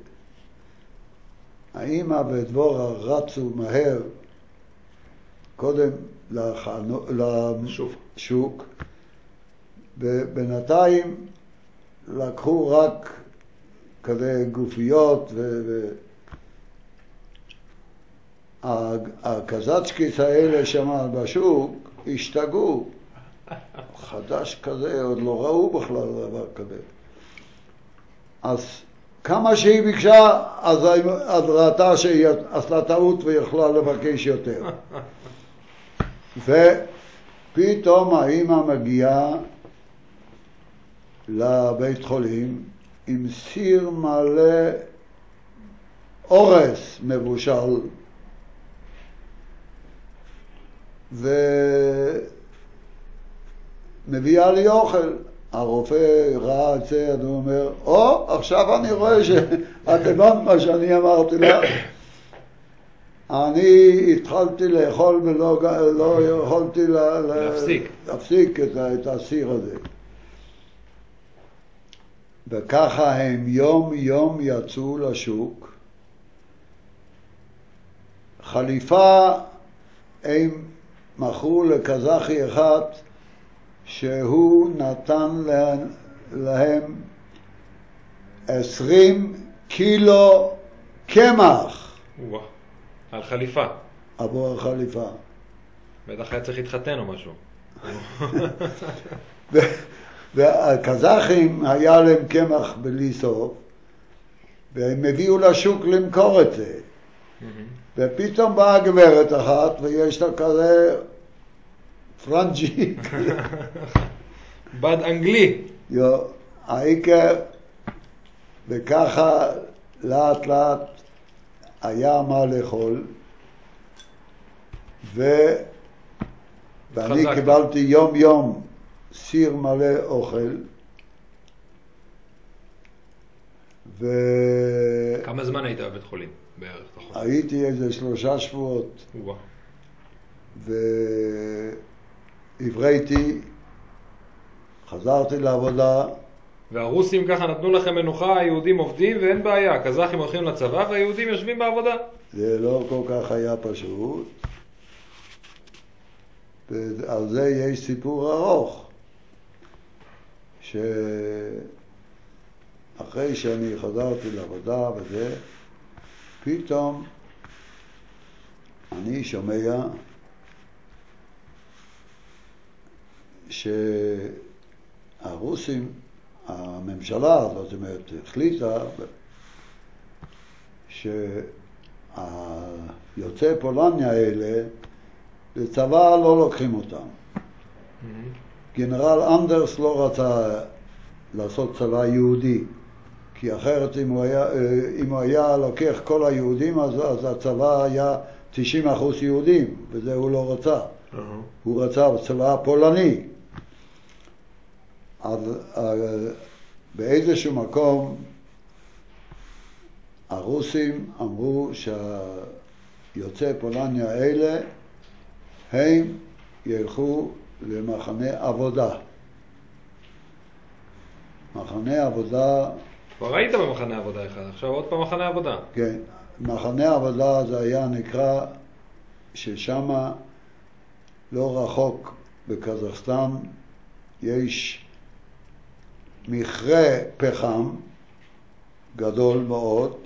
האימא ודבורה רצו מהר, קודם לחנו-. לשוק. ובינתיים לקחו רק כזה גופיות ו... ו... ה- הקזצ'קיס האלה שם בשוק השתגעו. חדש כזה, עוד לא ראו בכלל דבר כזה. אז כמה שהיא ביקשה, אז, אז ראתה שהיא עשתה טעות ויכולה לבקש יותר. ופתאום האימא מגיעה לבית חולים עם סיר מלא אורס מבושל ומביאה לי אוכל. הרופא ראה את זה, אז הוא אומר, או, עכשיו אני רואה שאת הבנת מה שאני אמרתי לך. אני התחלתי לאכול ולא לא יכולתי לה, להפסיק. להפסיק את, את הסיר הזה. וככה הם יום יום יצאו לשוק. חליפה הם מכרו לקזחי אחד שהוא נתן להם, להם עשרים קילו קמח וואו. על חליפה. עבור החליפה. בטח היה צריך להתחתן או משהו. והקזחים היה להם קמח בלי סוף, והם הביאו לשוק למכור את זה. ופתאום באה גברת אחת, ויש לה כזה פרנג'י, בד אנגלי. יו, העיקר, וככה לאט לאט היה מה לאכול, ו... ואני חזק. קיבלתי יום יום סיר מלא אוכל, ו... כמה זמן היית בבית חולים בערך? הייתי איזה שלושה שבועות. והבראתי, חזרתי לעבודה, והרוסים ככה נתנו לכם מנוחה, היהודים עובדים ואין בעיה. הקזחים הולכים לצבא והיהודים יושבים בעבודה. זה לא כל כך היה פשוט, ועל זה יש סיפור ארוך, שאחרי שאני חזרתי לעבודה וזה, פתאום אני שומע שהרוסים, הממשלה, זאת אומרת, החליטה שהיוצאי פולניה האלה, לצבא לא לוקחים אותם. גנרל אנדרס לא רצה לעשות צבא יהודי, כי אחרת אם הוא היה, אם הוא היה לוקח כל היהודים, אז, אז הצבא היה 90% יהודים, וזה הוא לא רצה. הוא רצה צבא פולני. אז אה, באיזשהו מקום הרוסים אמרו שהיוצאי פולניה האלה הם ילכו למחנה עבודה. מחנה עבודה, כבר היית במחנה עבודה אחד, עכשיו עוד פעם מחנה עבודה. כן, מחנה עבודה זה היה נקרא ששמה לא רחוק בקזחסטן יש מכרה פחם גדול מאוד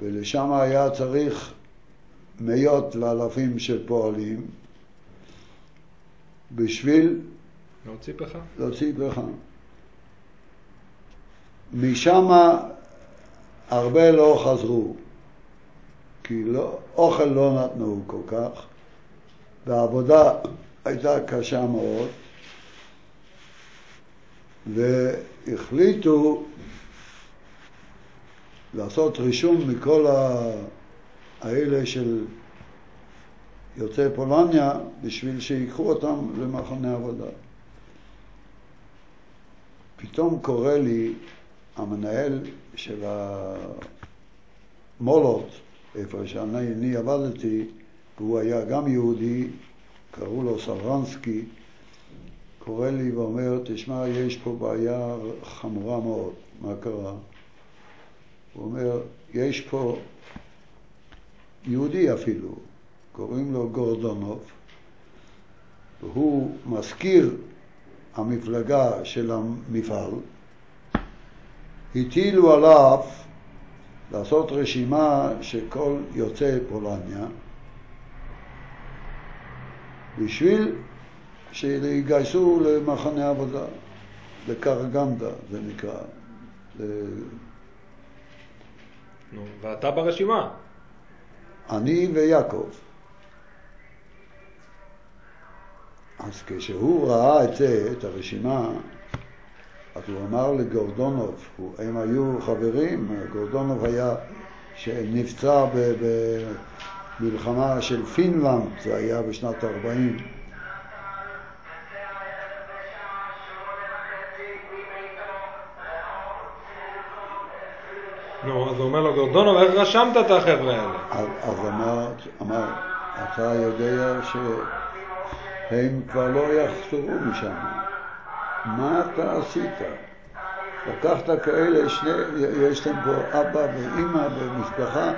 ולשם היה צריך מאות ואלפים של פועלים בשביל להוציא פחם? להוציא פחם. משם הרבה לא חזרו, כי לא, אוכל לא נתנו כל כך, והעבודה הייתה קשה מאוד, והחליטו לעשות רישום מכל. האלה של יוצאי פולניה בשביל שיקחו אותם למחנה עבודה. פתאום קורא לי המנהל של המולות, איפה שאני אני עבדתי, והוא היה גם יהודי, קראו לו סברנסקי, קורא לי ואומר, תשמע, יש פה בעיה חמורה מאוד, מה קרה? הוא אומר, יש פה יהודי אפילו, קוראים לו גורדונוב, והוא מזכיר המפלגה של המפעל, הטילו עליו לעשות רשימה של כל יוצאי פולניה בשביל שיגייסו למחנה עבודה, לקרגנדה זה נקרא. ל- נו, ואתה ברשימה. אני ויעקב. אז כשהוא ראה את זה, את הרשימה, אז הוא אמר לגורדונוב, הוא- הם היו חברים, גורדונוב היה, שנפצע במלחמה של פינלנד, זה היה בשנת 40. נו, אז הוא אומר לו, גורדונוב, איך רשמת את החבר'ה האלה? אז, אמר, אתה יודע שהם כבר לא יחזרו משם. מה אתה עשית? לקחת כאלה, שני, יש להם פה אבא ואימא ומשפחה,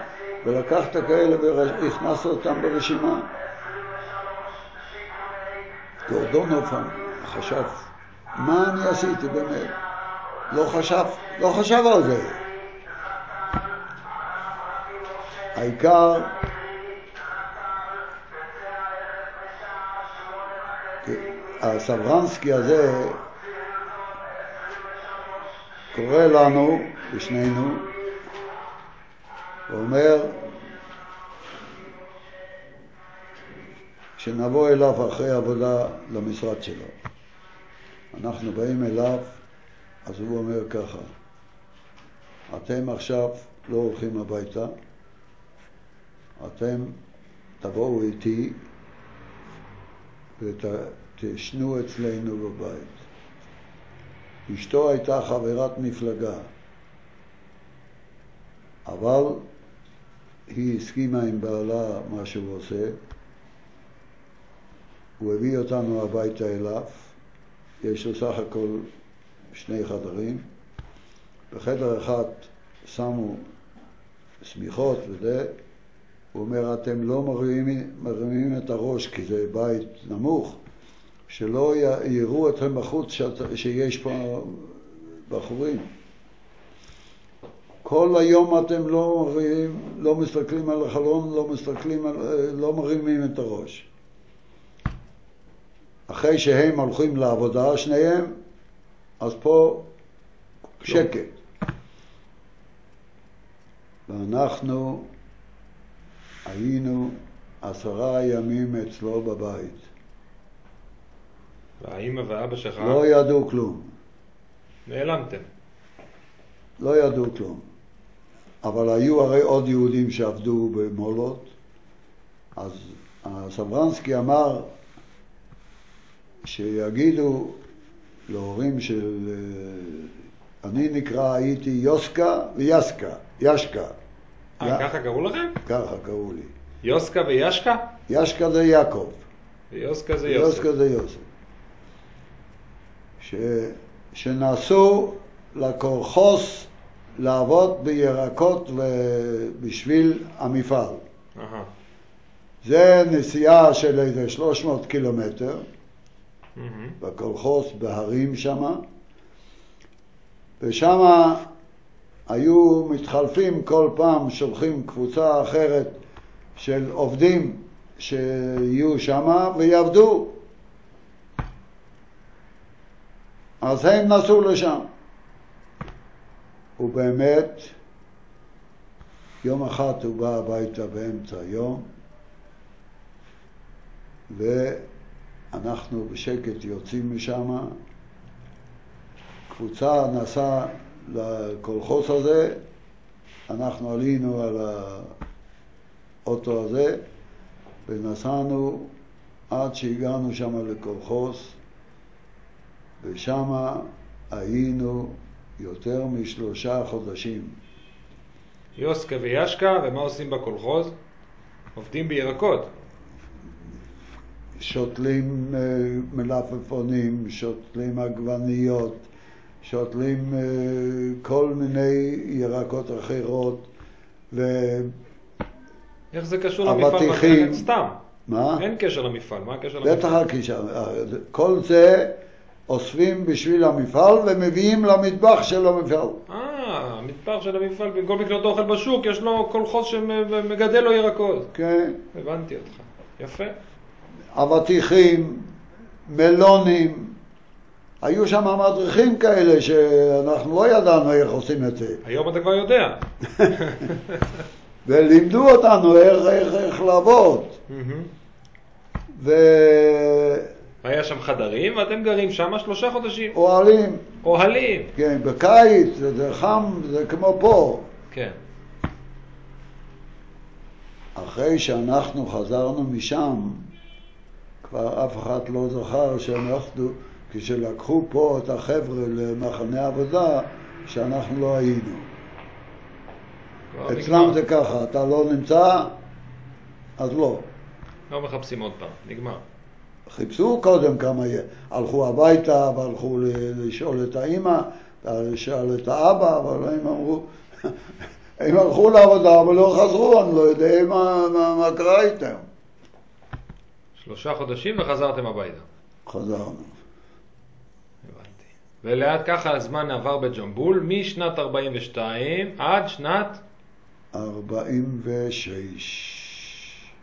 ולקחת כאלה והכנסת אותם ברשימה. גורדונוב חשב, מה אני עשיתי באמת? לא חשב, לא חשב על זה. העיקר, הסברנסקי הזה קורא לנו, לשנינו, ואומר שנבוא אליו אחרי עבודה למשרד שלו. אנחנו באים אליו, אז הוא אומר ככה, אתם עכשיו לא הולכים הביתה, אתם תבואו איתי ותשנו אצלנו בבית. אשתו הייתה חברת מפלגה, אבל היא הסכימה עם בעלה מה שהוא עושה. הוא הביא אותנו הביתה אליו, יש לו סך הכל שני חדרים. בחדר אחד שמו שמיכות וזה, הוא אומר, אתם לא מרימים, מרימים את הראש כי זה בית נמוך, שלא יראו אתכם בחוץ שאת, שיש פה בחורים. כל היום אתם לא, מרימים, לא מסתכלים על החלון, לא מסתכלים, על, לא מרימים את הראש. אחרי שהם הולכים לעבודה, שניהם, אז פה שקט. ואנחנו היינו עשרה ימים אצלו בבית. והאימא ואבא שלך לא ידעו כלום, נעלמתם. לא ידעו כלום. אבל היו הרי עוד יהודים שעבדו במולות, אז סברנסקי אמר שיגידו להורים של... אה, אני נקרא, הייתי יוסקה ויסקה, ישקה. אה, ככה קראו לכם? ככה קראו לי. יוסקה וישקה? ישקה זה יעקב. ויוסקה זה יוסף. יוסקה זה יוסף. ש... שנסעו לקורחוס לעבוד בירקות בשביל המפעל. זה נסיעה של איזה 300 קילומטר. בקולחוס בהרים שמה, ושמה היו מתחלפים כל פעם, שולחים קבוצה אחרת של עובדים שיהיו שמה ויעבדו. אז הם נסעו לשם. ובאמת, יום אחד הוא בא הביתה באמצע היום, ואנחנו בשקט יוצאים משם. קבוצה נסעה לקולחוס הזה, אנחנו עלינו על האוטו הזה ונסענו עד שהגענו שם לקולחוס, ושם היינו יותר משלושה חודשים. יוסקה וישקה, ומה עושים בקולחוז? עובדים בירקות. שותלים אה, מלפפונים, שותלים עגבניות, שותלים אה, כל מיני ירקות אחרות, ו... איך זה קשור למפעל? סתם. מה? אין קשר למפעל, מה הקשר בטח למפעל? הקישה. כל זה אוספים בשביל המפעל ומביאים למטבח של המפעל. אה, המטבח של המפעל, במקום לקנות אוכל בשוק, יש לו קולחוז שמגדל לו ירקות. כן. הבנתי אותך. יפה. אבטיחים, מלונים. היו שם מדריכים כאלה שאנחנו לא ידענו איך עושים את זה. היום אתה כבר יודע. ולימדו אותנו איך, איך, איך לעבוד. ואוהלים, היה שם חדרים, ואתם גרים שם שלושה חודשים. אוהלים. כן, בקיץ זה חם, זה כמו פה. כן. אחרי שאנחנו חזרנו משם, כבר אף אחד לא זכר שאנחנו, כשלקחו פה את החבר'ה למחנה עבודה, שאנחנו לא היינו. כבר אצלם. זה ככה, אתה לא נמצא, אז לא. לא מחפשים עוד פעם, נגמר. חיפשו קודם כמה, י- הלכו הביתה והלכו לשאול את האימא, לשאול את האבא, אבל הם אמרו, הם הלכו לעבודה אבל לא חזרו, אני לא יודע מה, מה, מה קרה איתם. שלושה חודשים וחזרתם הביתה. חזרנו. ולאט ככה הזמן עבר בג'מבול, משנת 42 עד שנת 46.